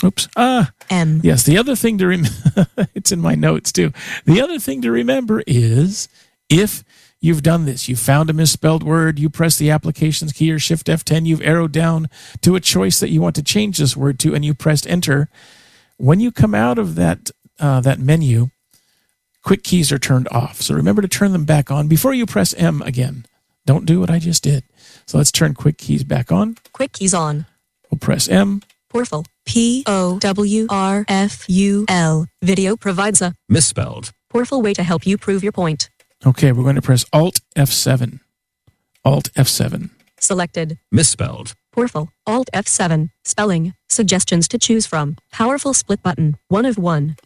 Oops. Ah, M. yes. The other thing to remember, it's in my notes too. The other thing to remember is if you've done this, you found a misspelled word, you press the applications key or shift F10, you've arrowed down to a choice that you want to change this word to, and you pressed enter. When you come out of that uh, that menu, quick keys are turned off. So remember to turn them back on before you press M again. Don't do what I just did. So let's turn quick keys back on. Quick keys on. We'll press M. Porful. P O W R F U L. Video provides a Misspelled. powerful way to help you prove your point. Okay, we're going to press Alt F7. Alt F7. Selected. Misspelled. Powerful. Alt F7. Spelling. Suggestions to choose from. Powerful split button. One of one.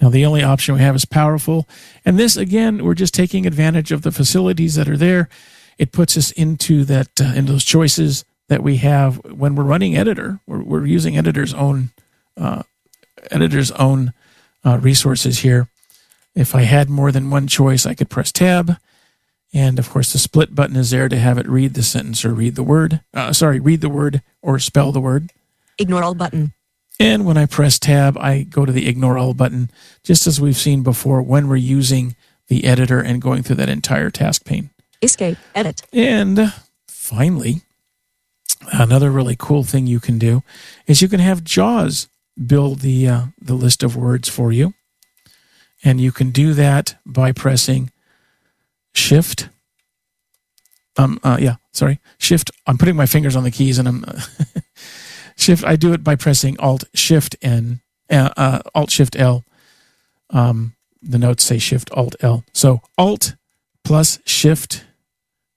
Now, the only option we have is powerful. And this, again, we're just taking advantage of the facilities that are there. It puts us into that, uh, into those choices that we have when we're running editor. We're, we're using editor's own, uh, editor's own uh, resources here. If I had more than one choice, I could press tab. And of course, the split button is there to have it read the sentence or read the word. Uh, sorry, read the word or spell the word. Ignore all button. And when I press tab, I go to the ignore all button, just as we've seen before when we're using the editor and going through that entire task pane. Escape. Edit. And finally, another really cool thing you can do is you can have JAWS build the uh, the list of words for you, and you can do that by pressing Shift. Um. Uh, yeah. Sorry. Shift. I'm putting my fingers on the keys, and I'm Shift. I do it by pressing Alt Shift N. Uh, uh, Alt Shift L. Um. The notes say Shift Alt L. So Alt plus Shift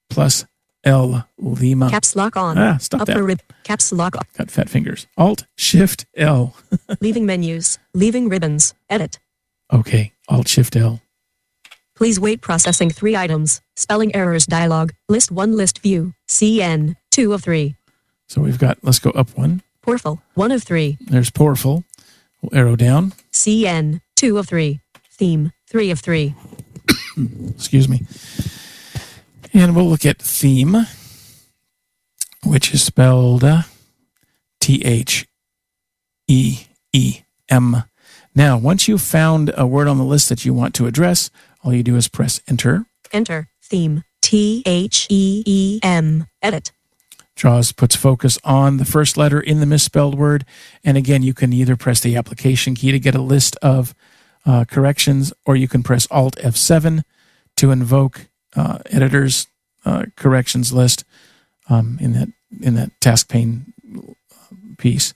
plus L Lima. Caps lock on. Ah, stop Upper that. rib. Caps lock. On. Got fat fingers. Alt Shift L. leaving menus. Leaving ribbons. Edit. Okay. Alt Shift L. Please wait processing three items. Spelling errors dialog. List one list view. CN. Two of three. So we've got. Let's go up one. Porful. One of three. There's Porful. We'll arrow down. CN. Two of three. Theme. Three of three. Excuse me. And we'll look at theme, which is spelled T H E E M. Now, once you've found a word on the list that you want to address, all you do is press enter. Enter. Theme. T H E E M. Edit. JAWS puts focus on the first letter in the misspelled word. And again, you can either press the application key to get a list of uh, corrections, or you can press Alt F7 to invoke uh, editor's uh, corrections list um, in that in that task pane piece,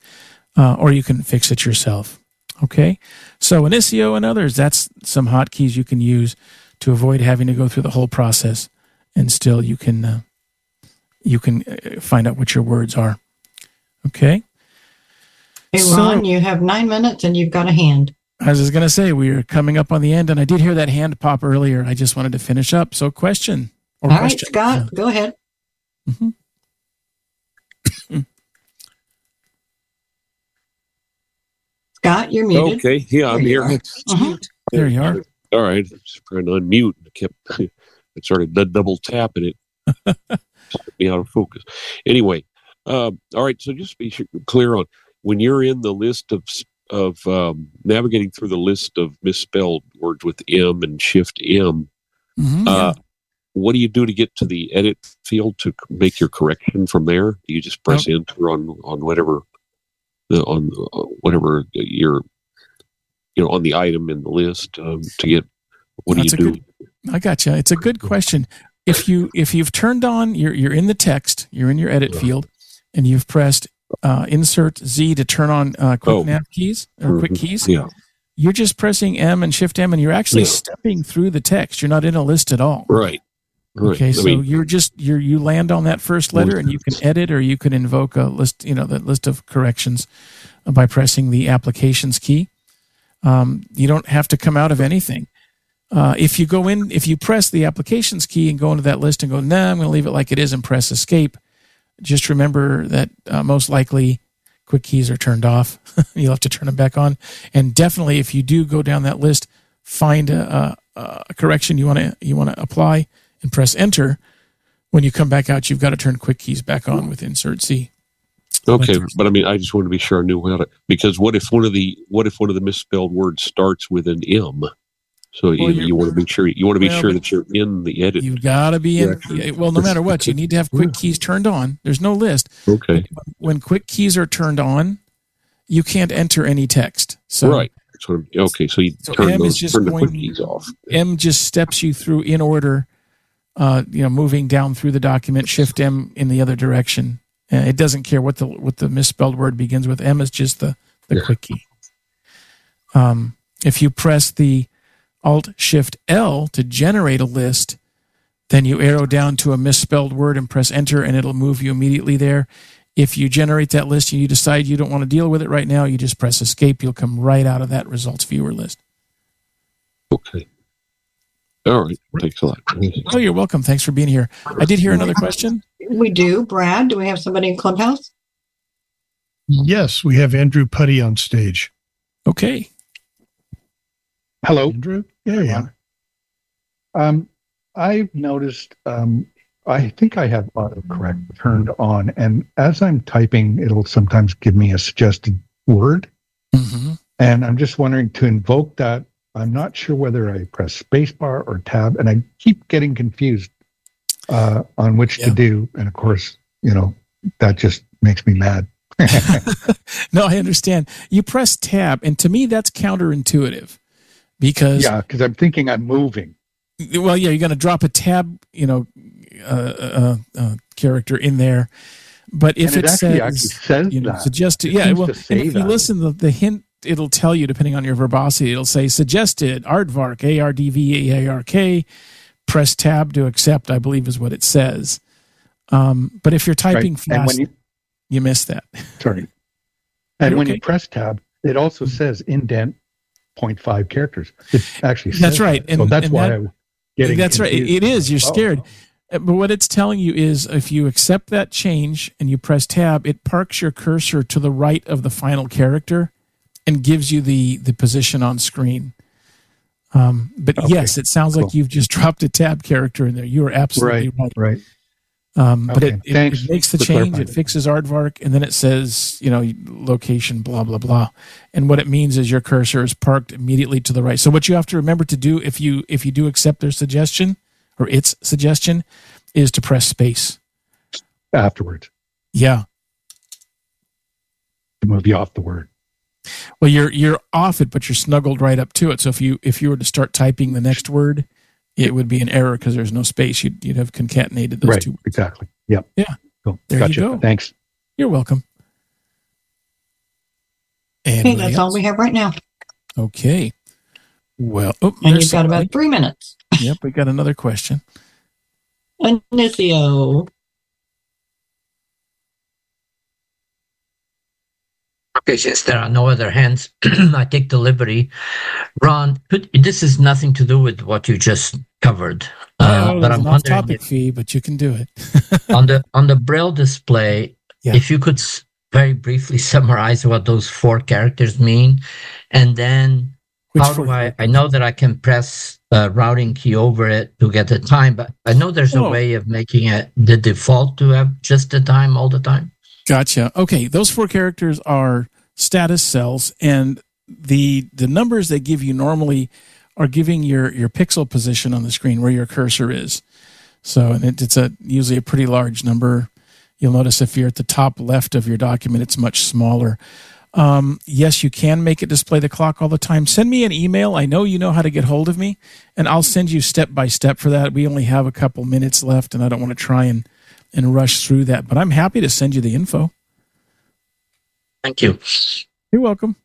uh, or you can fix it yourself. Okay, so Inicio and others, that's some hotkeys you can use to avoid having to go through the whole process, and still you can uh, you can uh, find out what your words are. Okay. Hey, So- you have nine minutes and you've got a hand. As I was just going to say, we are coming up on the end, and I did hear that hand pop earlier. I just wanted to finish up. So, question or All right, question? Scott, go ahead. Mhm. Scott, you're muted. Okay, yeah, I'm here. are. Mhm. There you are. All right, just trying to unmute. I kept, I started double tapping it. Took me out of focus. Anyway, um, all right. So just be sure, clear on when you're in the list of s- of um, navigating through the list of misspelled words with M and Shift M. Mhm. Uh, what do you do to get to the edit field to make your correction from there? Do you just press enter on on whatever the on uh, whatever your you know on the item in the list um, to get what That's do you do? I got you. It's a good question. If you if you've turned on, you're you're in the text, you're in your edit field, and you've pressed uh, Insert Z to turn on uh, quick Oh. nav keys or quick Mhm. keys. Yeah. You're just pressing M and Shift M, and you're actually Yeah. stepping through the text. You're not in a list at all. Right. Right. Okay, I so mean, you're just you're you land on that first letter, and you can edit or you can invoke a list, you know, the list of corrections by pressing the applications key. Um, you don't have to come out of anything. Uh, if you go in, if you press the applications key and go into that list and go, nah, I'm going to leave it like it is and press escape. Just remember that uh, most likely quick keys are turned off. You'll have to turn them back on. And definitely, if you do go down that list, find a, a, a correction you want to you want to apply and press enter. When you come back out, you've got to turn quick keys back on with Insert C. okay, but- but I mean, I just want to be sure I knew how to because what if one of the what if one of the misspelled words starts with an M? So you, you're- you want to be sure you want to be Well, sure that you're in the edit. You've got to be in. Yeah. yeah, Well, no matter what, you need to have quick keys turned on. There's no list. okay, When quick keys are turned on, you can't enter any text. So right. So okay, so you So turn M is those just turn the quick going- keys off. M just steps you through in order, uh, you know, moving down through the document. Shift M in the other direction. Uh, it doesn't care what the what the misspelled word begins with. M is just the the Yeah. quick key. Um, if you press the Alt Shift L to generate a list, then you arrow down to a misspelled word and press Enter, and it'll move you immediately there. If you generate that list and you decide you don't want to deal with it right now, you just press Escape. You'll come right out of that results viewer list. Okay. All right. Thanks a lot. Oh, you're welcome. Thanks for being here. I did hear another question. We do. Brad, do we have somebody in Clubhouse? Yes, we have Andrew Putty on stage. Okay. Hello, Andrew. Yeah, yeah. Um, I've noticed. Um, I think I have autocorrect turned on, and as I'm typing, it'll sometimes give me a suggested word. Mm-hmm. And I'm just wondering to invoke that. I'm not sure whether I press spacebar or tab, and I keep getting confused uh, on which Yeah. to do. And of course, you know, that just makes me mad. No, I understand. You press tab, and to me, that's counterintuitive because yeah, because I'm thinking I'm moving. well, yeah, you're going to drop a tab, you know, uh, uh, uh, character in there. But if and it, it actually, says, actually says you know, that. suggested, It yeah, well, if you that. listen, the, the hint it'll tell you depending on your verbosity. It'll say suggested aardvark, A R D V A R K. Press tab to accept. I believe is what it says. Um, but if you're typing Right. Fast, you you miss that. sorry, and You're when okay. you press tab, it also says indent 0.5 characters. It actually That's right. that. so And- that's and why that- I'm getting That's right. It is. You're Oh, scared. Uh, But what it's telling you is if you accept that change and you press tab, it parks your cursor to the right of the final character and gives you the, the position on screen. Um, but Okay, yes, it sounds like you've just dropped a tab character in there. You are absolutely right. Right. Um, but it, it, it makes the change. It fixes aardvark, and then it says, you know, location, blah blah blah. And what it means is your cursor is parked immediately to the right. So what you have to remember to do if you if you do accept their suggestion or its suggestion is to press space. Afterwards, Yeah. to move you off the word. Well, you're you're off it, but you're snuggled right up to it. So if you if you were to start typing the next word, it would be an error because there's no space. You'd you'd have concatenated those right. two. Exactly. Yep. Yeah. Cool. There you go. Thanks. You're welcome. And Okay, that's all we have right now. Okay. Well, oh, and you've got about three minutes. Yep, we got another question. Inicio. Okay, since there are no other hands, I take the liberty. Ron, could, this is nothing to do with what you just covered, uh, oh, but I'm if, fee, but you can do it. on the on the braille display, Yeah. if you could very briefly summarize what those four characters mean, and then Which how do I? I know that I can press a routing key over it to get the time, but I know there's a Oh. way of making it the default to have just the time all the time. Gotcha. Okay, those four characters are status cells, and the the numbers they give you normally are giving your your pixel position on the screen where your cursor is. So, and it, it's a usually a pretty large number. You'll notice if you're at the top left of your document, it's much smaller. Um, yes, you can make it display the clock all the time. Send me an email. I know you know how to get hold of me, and I'll send you step by step for that. We only have a couple minutes left, and I don't want to try and and rush through that. But I'm happy to send you the info. Thank you. You're welcome.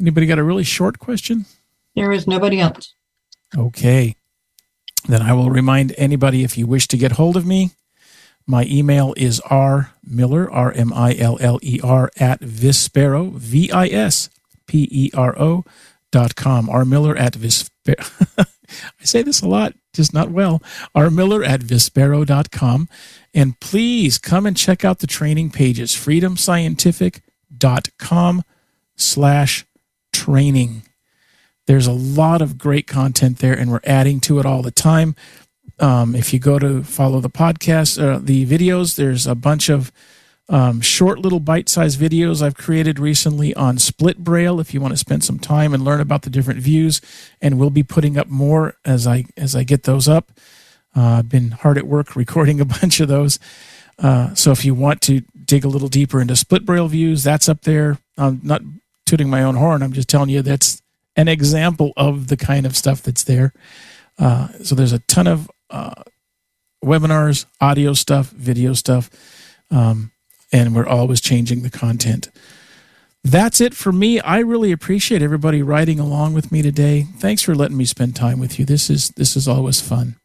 Anybody got a really short question? There is nobody else. Okay. Then I will remind anybody if you wish to get hold of me, my email is rmiller, R M I L L E R, at vispero, V I S P E R O dot com. rmiller at vispero. I say this a lot, just not well. rmiller at vispero dot com. And please come and check out the training pages, freedomscientific.com slash training. There's a lot of great content there, and we're adding to it all the time. Um, if you go to follow the podcast, uh, the videos, there's a bunch of um, short little bite-sized videos I've created recently on split braille. If you want to spend some time and learn about the different views, and we'll be putting up more as I as I get those up. Uh, I've been hard at work recording a bunch of those. Uh, so if you want to dig a little deeper into split braille views, that's up there. I'm not tooting my own horn. I'm just telling you that's an example of the kind of stuff that's there. Uh, so there's a ton of uh, webinars, audio stuff, video stuff, um, and we're always changing the content. That's it for me. I really appreciate everybody riding along with me today. Thanks for letting me spend time with you. This is this is always fun.